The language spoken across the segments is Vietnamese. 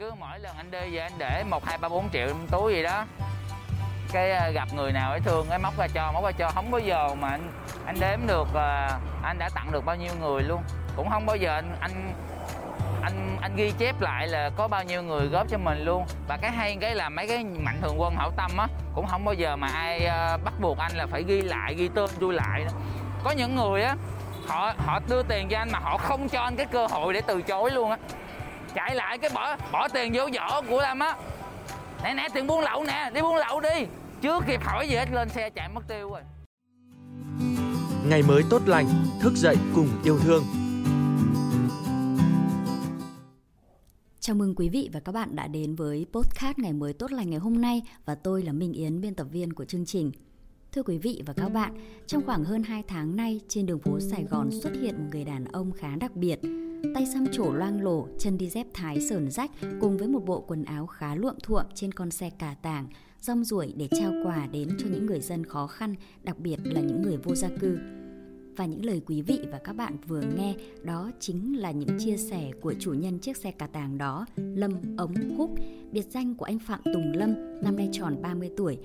cứ mỗi lần anh đi về anh để một, hai, ba, bốn triệu trong túi gì đó. Cái à, gặp người nào ấy thương, cái móc ra cho, móc ra cho. Không bao giờ mà anh anh đếm được à, anh đã tặng được bao nhiêu người luôn. Cũng không bao giờ anh anh anh anh ghi chép lại là có bao nhiêu người góp cho mình luôn. Và cái hay cái là mấy cái mạnh thường quân hảo tâm á, cũng không bao giờ mà ai à, bắt buộc anh là phải ghi lại, ghi tên tôi lại có những người á, họ họ đưa tiền cho anh mà họ không cho anh cái cơ hội để từ chối luôn á chạy lại cái bỏ bỏ tiền vô giỏ của lâm á nè nè tiền buôn lậu nè đi buôn lậu đi chưa kịp hỏi gì hết lên xe chạy mất tiêu rồi Ngày mới tốt lành, thức dậy cùng yêu thương. Chào mừng quý vị và các bạn đã đến với podcast Ngày mới tốt lành ngày hôm nay và tôi là Minh Yến, biên tập viên của chương trình. Thưa quý vị và các bạn, trong khoảng hơn 2 tháng nay, trên đường phố Sài Gòn xuất hiện một người đàn ông khá đặc biệt. Tay xăm trổ loang lổ, chân đi dép thái sờn rách cùng với một bộ quần áo khá luộm thuộm trên con xe cà tàng, rong ruổi để trao quà đến cho những người dân khó khăn, đặc biệt là những người vô gia cư. Và những lời quý vị và các bạn vừa nghe đó chính là những chia sẻ của chủ nhân chiếc xe cà tàng đó, Lâm Ống Húc, biệt danh của anh Phạm Tùng Lâm, năm nay tròn 30 tuổi,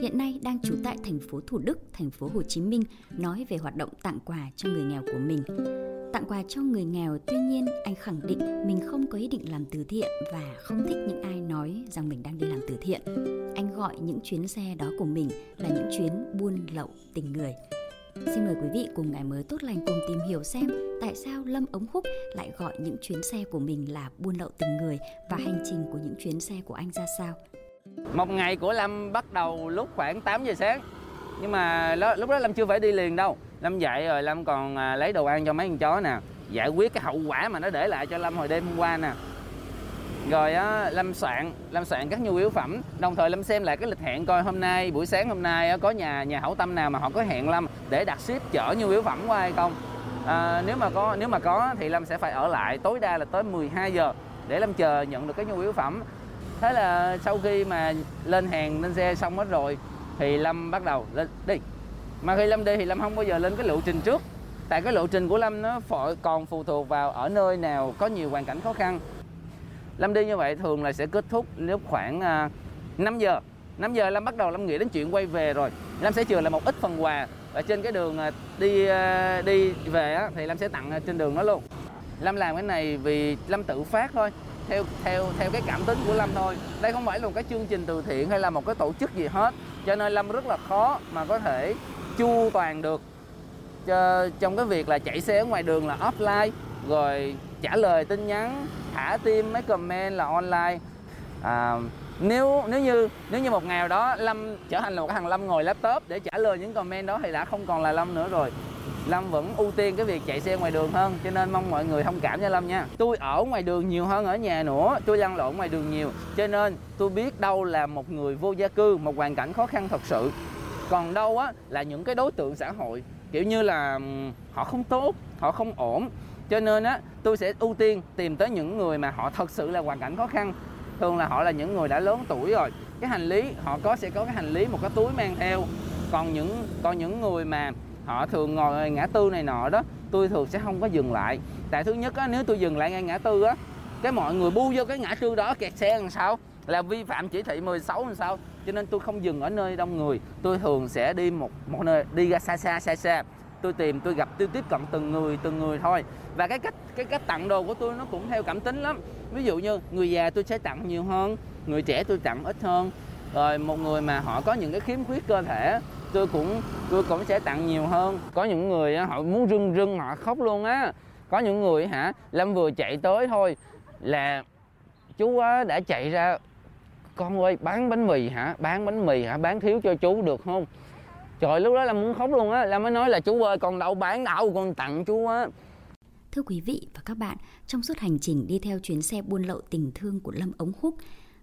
hiện nay đang trú tại thành phố Thủ Đức, thành phố Hồ Chí Minh, nói về hoạt động tặng quà cho người nghèo của mình. Tặng quà cho người nghèo, tuy nhiên anh khẳng định mình không có ý định làm từ thiện và không thích những ai nói rằng mình đang đi làm từ thiện. Anh gọi những chuyến xe đó của mình là những chuyến buôn lậu tình người. Xin mời quý vị cùng ngày mới tốt lành cùng tìm hiểu xem tại sao Lâm Ống Húc lại gọi những chuyến xe của mình là buôn lậu tình người và hành trình của những chuyến xe của anh ra sao. một ngày của lâm bắt đầu lúc khoảng 8 giờ sáng nhưng mà đó, lúc đó lâm chưa phải đi liền đâu. Lâm dậy rồi lâm còn à, lấy đồ ăn cho mấy con chó nè giải quyết cái hậu quả mà nó để lại cho lâm hồi đêm hôm qua nè. Rồi á lâm soạn lâm soạn các nhu yếu phẩm đồng thời lâm xem lại cái lịch hẹn coi hôm nay buổi sáng hôm nay có nhà nhà hảo tâm nào mà họ có hẹn lâm để đặt ship chở nhu yếu phẩm qua hay không. À, nếu mà có nếu mà có thì lâm sẽ phải ở lại tối đa là tới 12 giờ để lâm chờ nhận được cái nhu yếu phẩm. Thế là sau khi mà lên hàng lên xe xong hết rồi thì lâm bắt đầu lên đi. Mà khi lâm đi thì lâm không bao giờ lên cái lộ trình trước. Tại cái lộ trình của lâm nó còn phụ thuộc vào ở nơi nào có nhiều hoàn cảnh khó khăn. Lâm đi như vậy thường là sẽ kết thúc lúc khoảng à, 5 giờ. 5 giờ lâm bắt đầu lâm nghĩ đến chuyện quay về rồi. Lâm sẽ chừa lại một ít phần quà. Và trên cái đường à, đi à, đi về á, thì lâm sẽ tặng à, trên đường đó luôn. Lâm làm cái này vì lâm tự phát thôi. Theo theo theo cái cảm tính của lâm thôi. Đây không phải là một cái chương trình từ thiện hay là một cái tổ chức gì hết cho nên lâm rất là khó mà có thể chu toàn được. Cho, trong cái việc là chạy xe ở ngoài đường là offline rồi trả lời tin nhắn thả tim mấy comment là online. À, nếu nếu như nếu như một ngày nào đó lâm trở thành là một cái thằng lâm ngồi laptop để trả lời những comment đó thì đã không còn là lâm nữa rồi lâm vẫn ưu tiên cái việc chạy xe ngoài đường hơn, cho nên mong mọi người thông cảm cho lâm nha. Tôi ở ngoài đường nhiều hơn ở nhà nữa, tôi lăn lộn ngoài đường nhiều, cho nên tôi biết đâu là một người vô gia cư, một hoàn cảnh khó khăn thật sự. Còn đâu á, là những cái đối tượng xã hội, kiểu như là họ không tốt, họ không ổn. Cho nên á, tôi sẽ ưu tiên tìm tới những người mà họ thật sự là hoàn cảnh khó khăn. Thường là họ là những người đã lớn tuổi rồi, cái hành lý, họ có, sẽ có cái hành lý, một cái túi mang theo. Còn những còn những người mà họ thường ngồi ngã tư này nọ đó, tôi thường sẽ không có dừng lại. Tại thứ nhất á, nếu tôi dừng lại ngay ngã tư á, cái mọi người bu vô cái ngã tư đó, kẹt xe làm sao? Là vi phạm chỉ thị 16 làm sao? Cho nên tôi không dừng ở nơi đông người. Tôi thường sẽ đi một một nơi, đi ra xa xa xa xa. Tôi tìm, tôi gặp, tôi tiếp cận từng người từng người thôi. Và cái cách cái cách tặng đồ của tôi nó cũng theo cảm tính lắm. Ví dụ như, người già tôi sẽ tặng nhiều hơn, người trẻ tôi tặng ít hơn. Rồi một người mà họ có những cái khiếm khuyết cơ thể tôi cũng tôi cũng sẽ tặng nhiều hơn. Có những người á, họ muốn rưng rưng họ khóc luôn á. Có những người hả lâm vừa chạy tới thôi là chú á, đã chạy ra con ơi bán bánh mì hả? Bán bánh mì hả? Bán thiếu cho chú được không? Trời lúc đó là muốn khóc luôn á. Là mới nói là chú ơi con đâu bán đâu con tặng chú á. Thưa quý vị và các bạn, trong suốt hành trình đi theo chuyến xe buôn lậu tình thương của Lâm Ống Húc,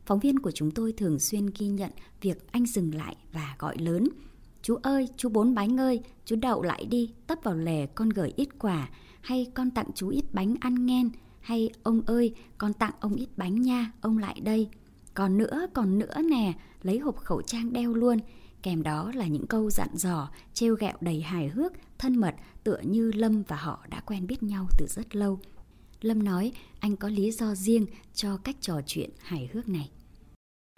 phóng viên của chúng tôi thường xuyên ghi nhận việc anh dừng lại và gọi lớn. Chú ơi, chú bốn bánh ơi, chú đậu lại đi, tấp vào lề con gửi ít quà, hay con tặng chú ít bánh ăn nghen hay ông ơi, con tặng ông ít bánh nha, ông lại đây. Còn nữa, còn nữa nè, lấy hộp khẩu trang đeo luôn, kèm đó là những câu dặn dò, trêu ghẹo đầy hài hước, thân mật tựa như Lâm và họ đã quen biết nhau từ rất lâu. Lâm nói anh có lý do riêng cho cách trò chuyện hài hước này.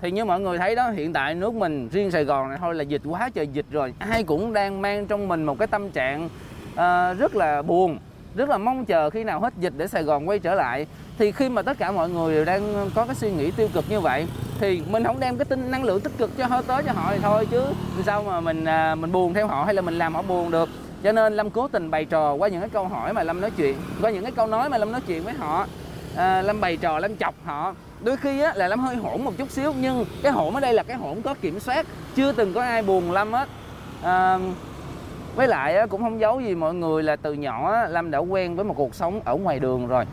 Thì như mọi người thấy đó, hiện tại nước mình riêng Sài Gòn này thôi là dịch quá trời dịch rồi. Ai cũng đang mang trong mình một cái tâm trạng uh, rất là buồn, rất là mong chờ khi nào hết dịch để Sài Gòn quay trở lại. Thì khi mà tất cả mọi người đều đang có cái suy nghĩ tiêu cực như vậy thì mình không đem cái tinh năng lượng tích cực cho họ tới cho họ thì thôi chứ sao mà mình uh, mình buồn theo họ hay là mình làm họ buồn được. Cho nên Lâm cố tình bày trò qua những cái câu hỏi mà Lâm nói chuyện, qua những cái câu nói mà Lâm nói chuyện với họ. uh, Lâm bày trò, Lâm chọc họ đôi khi á, là Lâm hơi hỗn một chút xíu nhưng cái hỗn ở đây là cái hỗn có kiểm soát. Chưa từng có ai buồn Lâm hết. À, với lại á, cũng không giấu gì mọi người là từ nhỏ á, Lâm đã quen với một cuộc sống ở ngoài đường rồi.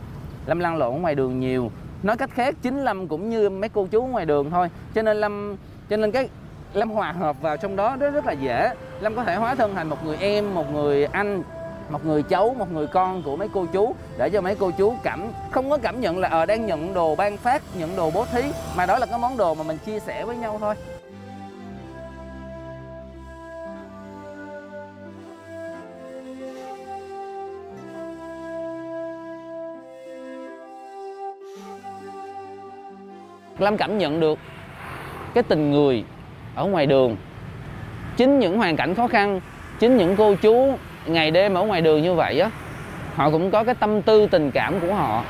Lâm lăn lộn ở ngoài đường nhiều. Nói cách khác chính Lâm cũng như mấy cô chú ngoài đường thôi. Cho nên Lâm cho nên cái Lâm hòa hợp vào trong đó rất rất là dễ. Lâm có thể hóa thân thành một người em một người anh một người cháu một người con của mấy cô chú để cho mấy cô chú cảm không có cảm nhận là ờ, đang nhận đồ ban phát nhận đồ bố thí mà đó là cái món đồ mà mình chia sẻ với nhau thôi. Lâm cảm nhận được cái tình người ở ngoài đường chính những hoàn cảnh khó khăn chính những cô chú ngày đêm ở ngoài đường như vậy á họ cũng có cái tâm tư tình cảm của họ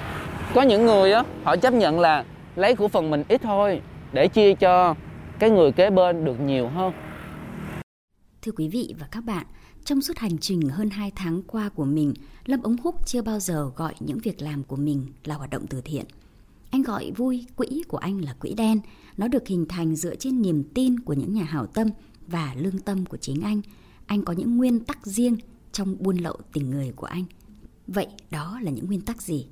có những người á họ chấp nhận là lấy của phần mình ít thôi để chia cho cái người kế bên được nhiều hơn Thưa quý vị và các bạn, trong suốt hành trình hơn 2 tháng qua của mình, Lâm Ống Húc chưa bao giờ gọi những việc làm của mình là hoạt động từ thiện. Anh gọi vui quỹ của anh là quỹ đen. Nó được hình thành dựa trên niềm tin của những nhà hảo tâm và lương tâm của chính anh. Anh có những nguyên tắc riêng trong buôn lậu tình người của anh. Vậy đó là những nguyên tắc gì?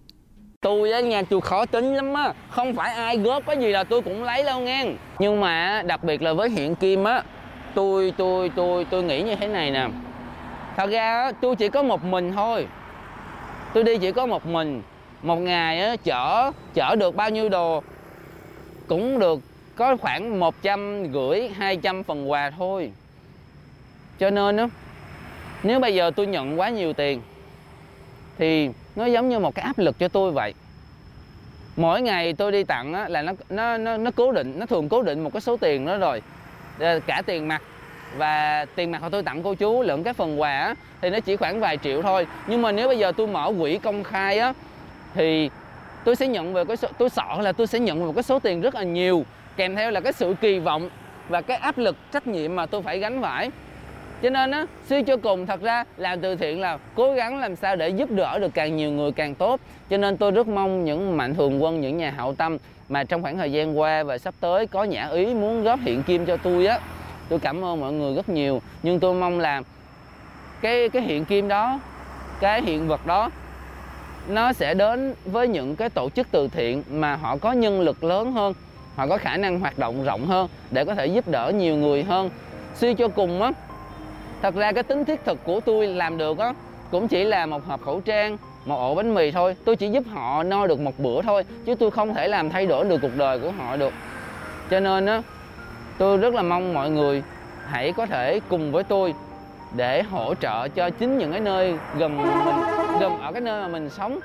Tôi á nha, tôi khó tính lắm á. Không phải ai góp cái gì là tôi cũng lấy đâu nghe. Nhưng mà đặc biệt là với hiện kim á Tôi, tôi, tôi, tôi nghĩ như thế này nè. Thật ra tôi chỉ có một mình thôi. Tôi đi chỉ có một mình. Một ngày á, chở, chở được bao nhiêu đồ? Cũng được có khoảng một trăm rưỡi, hai trăm phần quà thôi. Cho nên á nếu bây giờ tôi nhận quá nhiều tiền thì nó giống như một cái áp lực cho tôi vậy. Mỗi ngày tôi đi tặng á, là nó nó nó nó cố định nó thường cố định một cái số tiền đó rồi. Ờ, cả tiền mặt và tiền mặt mà tôi tặng cô chú lẫn cái phần quà á, thì nó chỉ khoảng vài triệu thôi. Nhưng mà nếu bây giờ tôi mở quỹ công khai á thì tôi sẽ nhận về cái số, tôi sợ là tôi sẽ nhận một cái số tiền rất là nhiều kèm theo là cái sự kỳ vọng và cái áp lực trách nhiệm mà tôi phải gánh phải cho nên á, suy cho cùng, thật ra làm từ thiện là cố gắng làm sao để giúp đỡ được càng nhiều người càng tốt. Cho nên tôi rất mong những mạnh thường quân, những nhà hậu tâm mà trong khoảng thời gian qua và sắp tới có nhã ý muốn góp hiện kim cho tôi á, tôi cảm ơn mọi người rất nhiều. Nhưng tôi mong là cái cái hiện kim đó, cái hiện vật đó, nó sẽ đến với những cái tổ chức từ thiện mà họ có nhân lực lớn hơn, họ có khả năng hoạt động rộng hơn để có thể giúp đỡ nhiều người hơn. Suy cho cùng á thật ra cái tính thiết thực của tôi làm được á, cũng chỉ là một hộp khẩu trang, một ổ bánh mì thôi. Tôi chỉ giúp họ no được một bữa thôi, chứ tôi không thể làm thay đổi được cuộc đời của họ được. Cho nên á, tôi rất là mong mọi người hãy có thể cùng với tôi để hỗ trợ cho chính những cái nơi gần mình, gần ở cái nơi mà mình sống.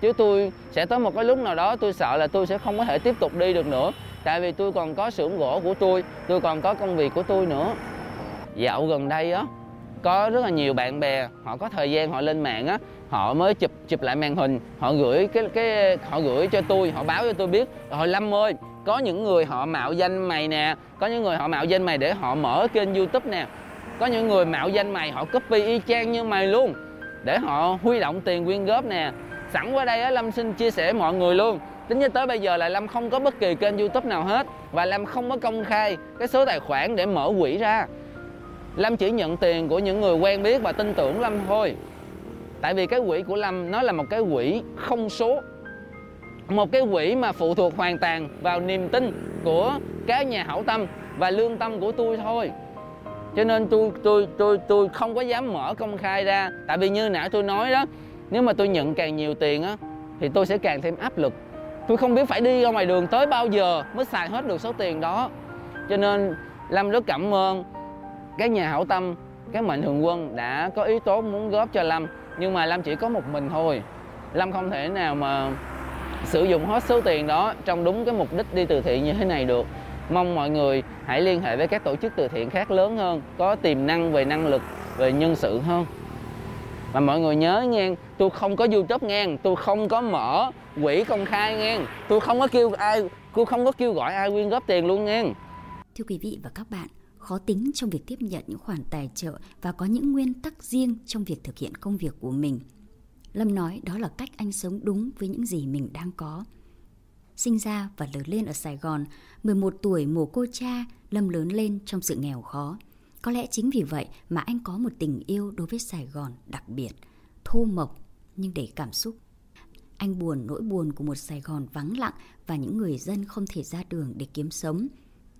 Chứ tôi sẽ tới một cái lúc nào đó tôi sợ là tôi sẽ không có thể tiếp tục đi được nữa. Tại vì tôi còn có xưởng gỗ của tôi tôi còn có công việc của tôi nữa dạo gần đây á, có rất là nhiều bạn bè, họ có thời gian họ lên mạng á, họ mới chụp chụp lại màn hình, họ gửi cái cái, họ gửi cho tôi, họ báo cho tôi biết hồi lâm ơi, có những người họ mạo danh mày nè, có những người họ mạo danh mày để họ mở kênh youtube nè, có những người mạo danh mày họ copy y chang như mày luôn, để họ huy động tiền quyên góp nè. Sẵn qua đây á, lâm xin chia sẻ mọi người luôn. Tính cho tới bây giờ là lâm không có bất kỳ kênh youtube nào hết và lâm không có công khai cái số tài khoản để mở quỹ ra. Lâm chỉ nhận tiền của những người quen biết và tin tưởng Lâm thôi. Tại vì cái quỹ của Lâm nó là một cái quỹ không số. Một cái quỹ mà phụ thuộc hoàn toàn vào niềm tin của các nhà hảo tâm và lương tâm của tôi thôi. Cho nên tôi tôi tôi tôi không có dám mở công khai ra. Tại vì như nãy tôi nói đó, nếu mà tôi nhận càng nhiều tiền á, thì tôi sẽ càng thêm áp lực. Tôi không biết phải đi ra ngoài đường tới bao giờ mới xài hết được số tiền đó. Cho nên lâm rất cảm ơn các nhà hảo tâm các mạnh thường quân đã có ý tốt muốn góp cho lâm nhưng mà lâm chỉ có một mình thôi. Lâm không thể nào mà sử dụng hết số tiền đó trong đúng cái mục đích đi từ thiện như thế này được. Mong mọi người hãy liên hệ với các tổ chức từ thiện khác lớn hơn có tiềm năng về năng lực về nhân sự hơn. Và mọi người nhớ nghe, tôi không có youtube nghe tôi không có mở quỹ công khai nghe tôi không có kêu ai tôi không có kêu gọi ai quyên góp tiền luôn nghe thưa quý vị và các bạn khó tính trong việc tiếp nhận những khoản tài trợ và có những nguyên tắc riêng trong việc thực hiện công việc của mình lâm nói đó là cách anh sống đúng với những gì mình đang có sinh ra và lớn lên ở Sài Gòn, 11 tuổi mồ cô cha, Lâm lớn lên trong sự nghèo khó. Có lẽ chính vì vậy mà anh có một tình yêu đối với Sài Gòn đặc biệt, thô mộc nhưng đầy cảm xúc. Anh buồn nỗi buồn của một Sài Gòn vắng lặng và những người dân không thể ra đường để kiếm sống.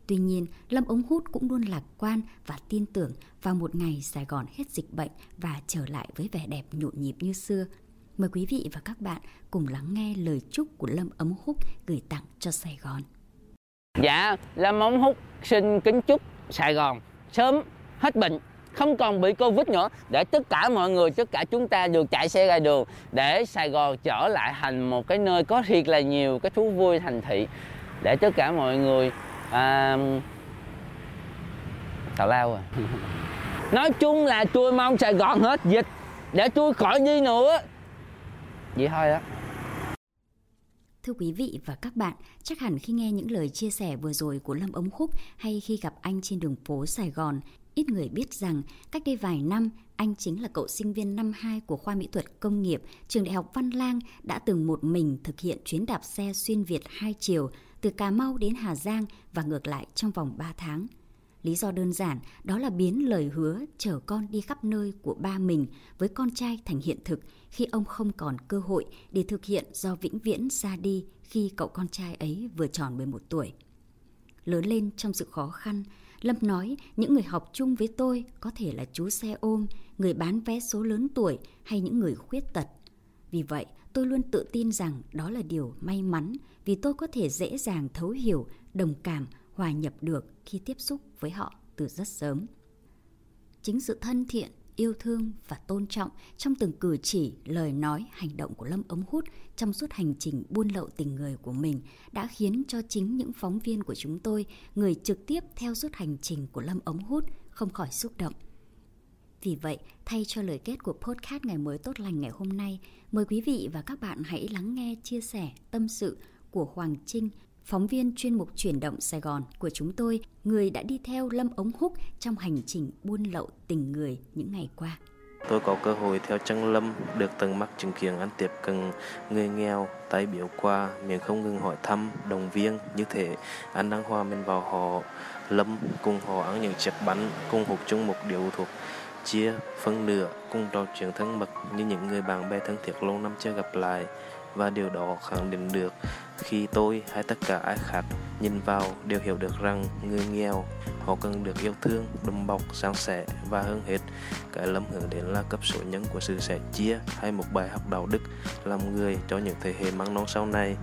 Tuy nhiên, Lâm ống hút cũng luôn lạc quan và tin tưởng vào một ngày Sài Gòn hết dịch bệnh và trở lại với vẻ đẹp nhộn nhịp như xưa. Mời quý vị và các bạn cùng lắng nghe lời chúc của Lâm ống hút gửi tặng cho Sài Gòn. Dạ, Lâm ống hút xin kính chúc Sài Gòn sớm hết bệnh không còn bị covid nữa để tất cả mọi người tất cả chúng ta được chạy xe ra đường để sài gòn trở lại thành một cái nơi có thiệt là nhiều cái thú vui thành thị để tất cả mọi người à, tào lao à. Nói chung là tôi mong sài gòn hết dịch để tôi khỏi đi nữa. Vậy thôi đó Thưa quý vị và các bạn, chắc hẳn khi nghe những lời chia sẻ vừa rồi của Lâm Ống Khúc hay khi gặp anh trên đường phố Sài Gòn, ít người biết rằng cách đây vài năm, anh chính là cậu sinh viên năm 2 của khoa mỹ thuật công nghiệp trường Đại học Văn Lang đã từng một mình thực hiện chuyến đạp xe xuyên Việt hai chiều từ Cà Mau đến Hà Giang và ngược lại trong vòng 3 tháng. Lý do đơn giản đó là biến lời hứa chở con đi khắp nơi của ba mình với con trai thành hiện thực khi ông không còn cơ hội để thực hiện do vĩnh viễn ra đi khi cậu con trai ấy vừa tròn 11 tuổi. Lớn lên trong sự khó khăn, Lâm nói những người học chung với tôi có thể là chú xe ôm, người bán vé số lớn tuổi hay những người khuyết tật. Vì vậy, tôi luôn tự tin rằng đó là điều may mắn vì tôi có thể dễ dàng thấu hiểu, đồng cảm, hòa nhập được khi tiếp xúc với họ từ rất sớm. Chính sự thân thiện, yêu thương và tôn trọng trong từng cử chỉ, lời nói, hành động của Lâm ống hút trong suốt hành trình buôn lậu tình người của mình đã khiến cho chính những phóng viên của chúng tôi, người trực tiếp theo suốt hành trình của Lâm ống hút không khỏi xúc động. Vì vậy, thay cho lời kết của podcast ngày mới tốt lành ngày hôm nay, mời quý vị và các bạn hãy lắng nghe chia sẻ tâm sự của Hoàng Trinh, phóng viên chuyên mục chuyển động Sài Gòn của chúng tôi, người đã đi theo Lâm Ống Húc trong hành trình buôn lậu tình người những ngày qua. Tôi có cơ hội theo chân Lâm được tận mắt chứng kiến anh tiếp cận người nghèo, tay biểu qua, miệng không ngừng hỏi thăm, đồng viên. Như thế, anh đang hòa mình vào họ. Lâm cùng họ ăn những chiếc bánh, cùng hút chung một điếu thuộc chia phân nửa cùng trò chuyện thân mật như những người bạn bè thân thiết lâu năm chưa gặp lại và điều đó khẳng định được khi tôi hay tất cả ai khác nhìn vào đều hiểu được rằng người nghèo, họ cần được yêu thương, đùm bọc, san sẻ và hơn hết, cái lâm hướng đến là cấp số nhân của sự sẻ chia hay một bài học đạo đức làm người cho những thế hệ mang non sau này.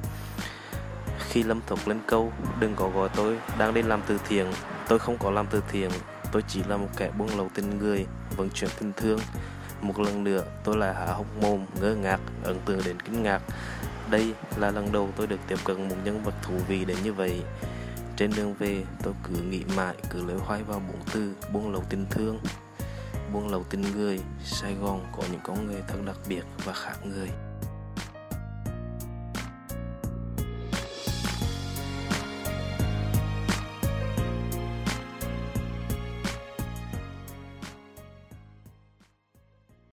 Khi lâm thục lên câu, đừng có gọi tôi đang đi làm từ thiện. Tôi không có làm từ thiện, tôi chỉ là một kẻ buôn lậu tình người, vận chuyển tình thương. Một lần nữa, tôi lại há hốc mồm, ngơ ngác, ấn tượng đến kinh ngạc đây là lần đầu tôi được tiếp cận một nhân vật thú vị đến như vậy. Trên đường về, tôi cứ nghĩ mãi, cứ lấy hoay vào bốn từ buông lầu tình thương buông lầu tình người. Sài gòn có những con người thật đặc biệt và khác người.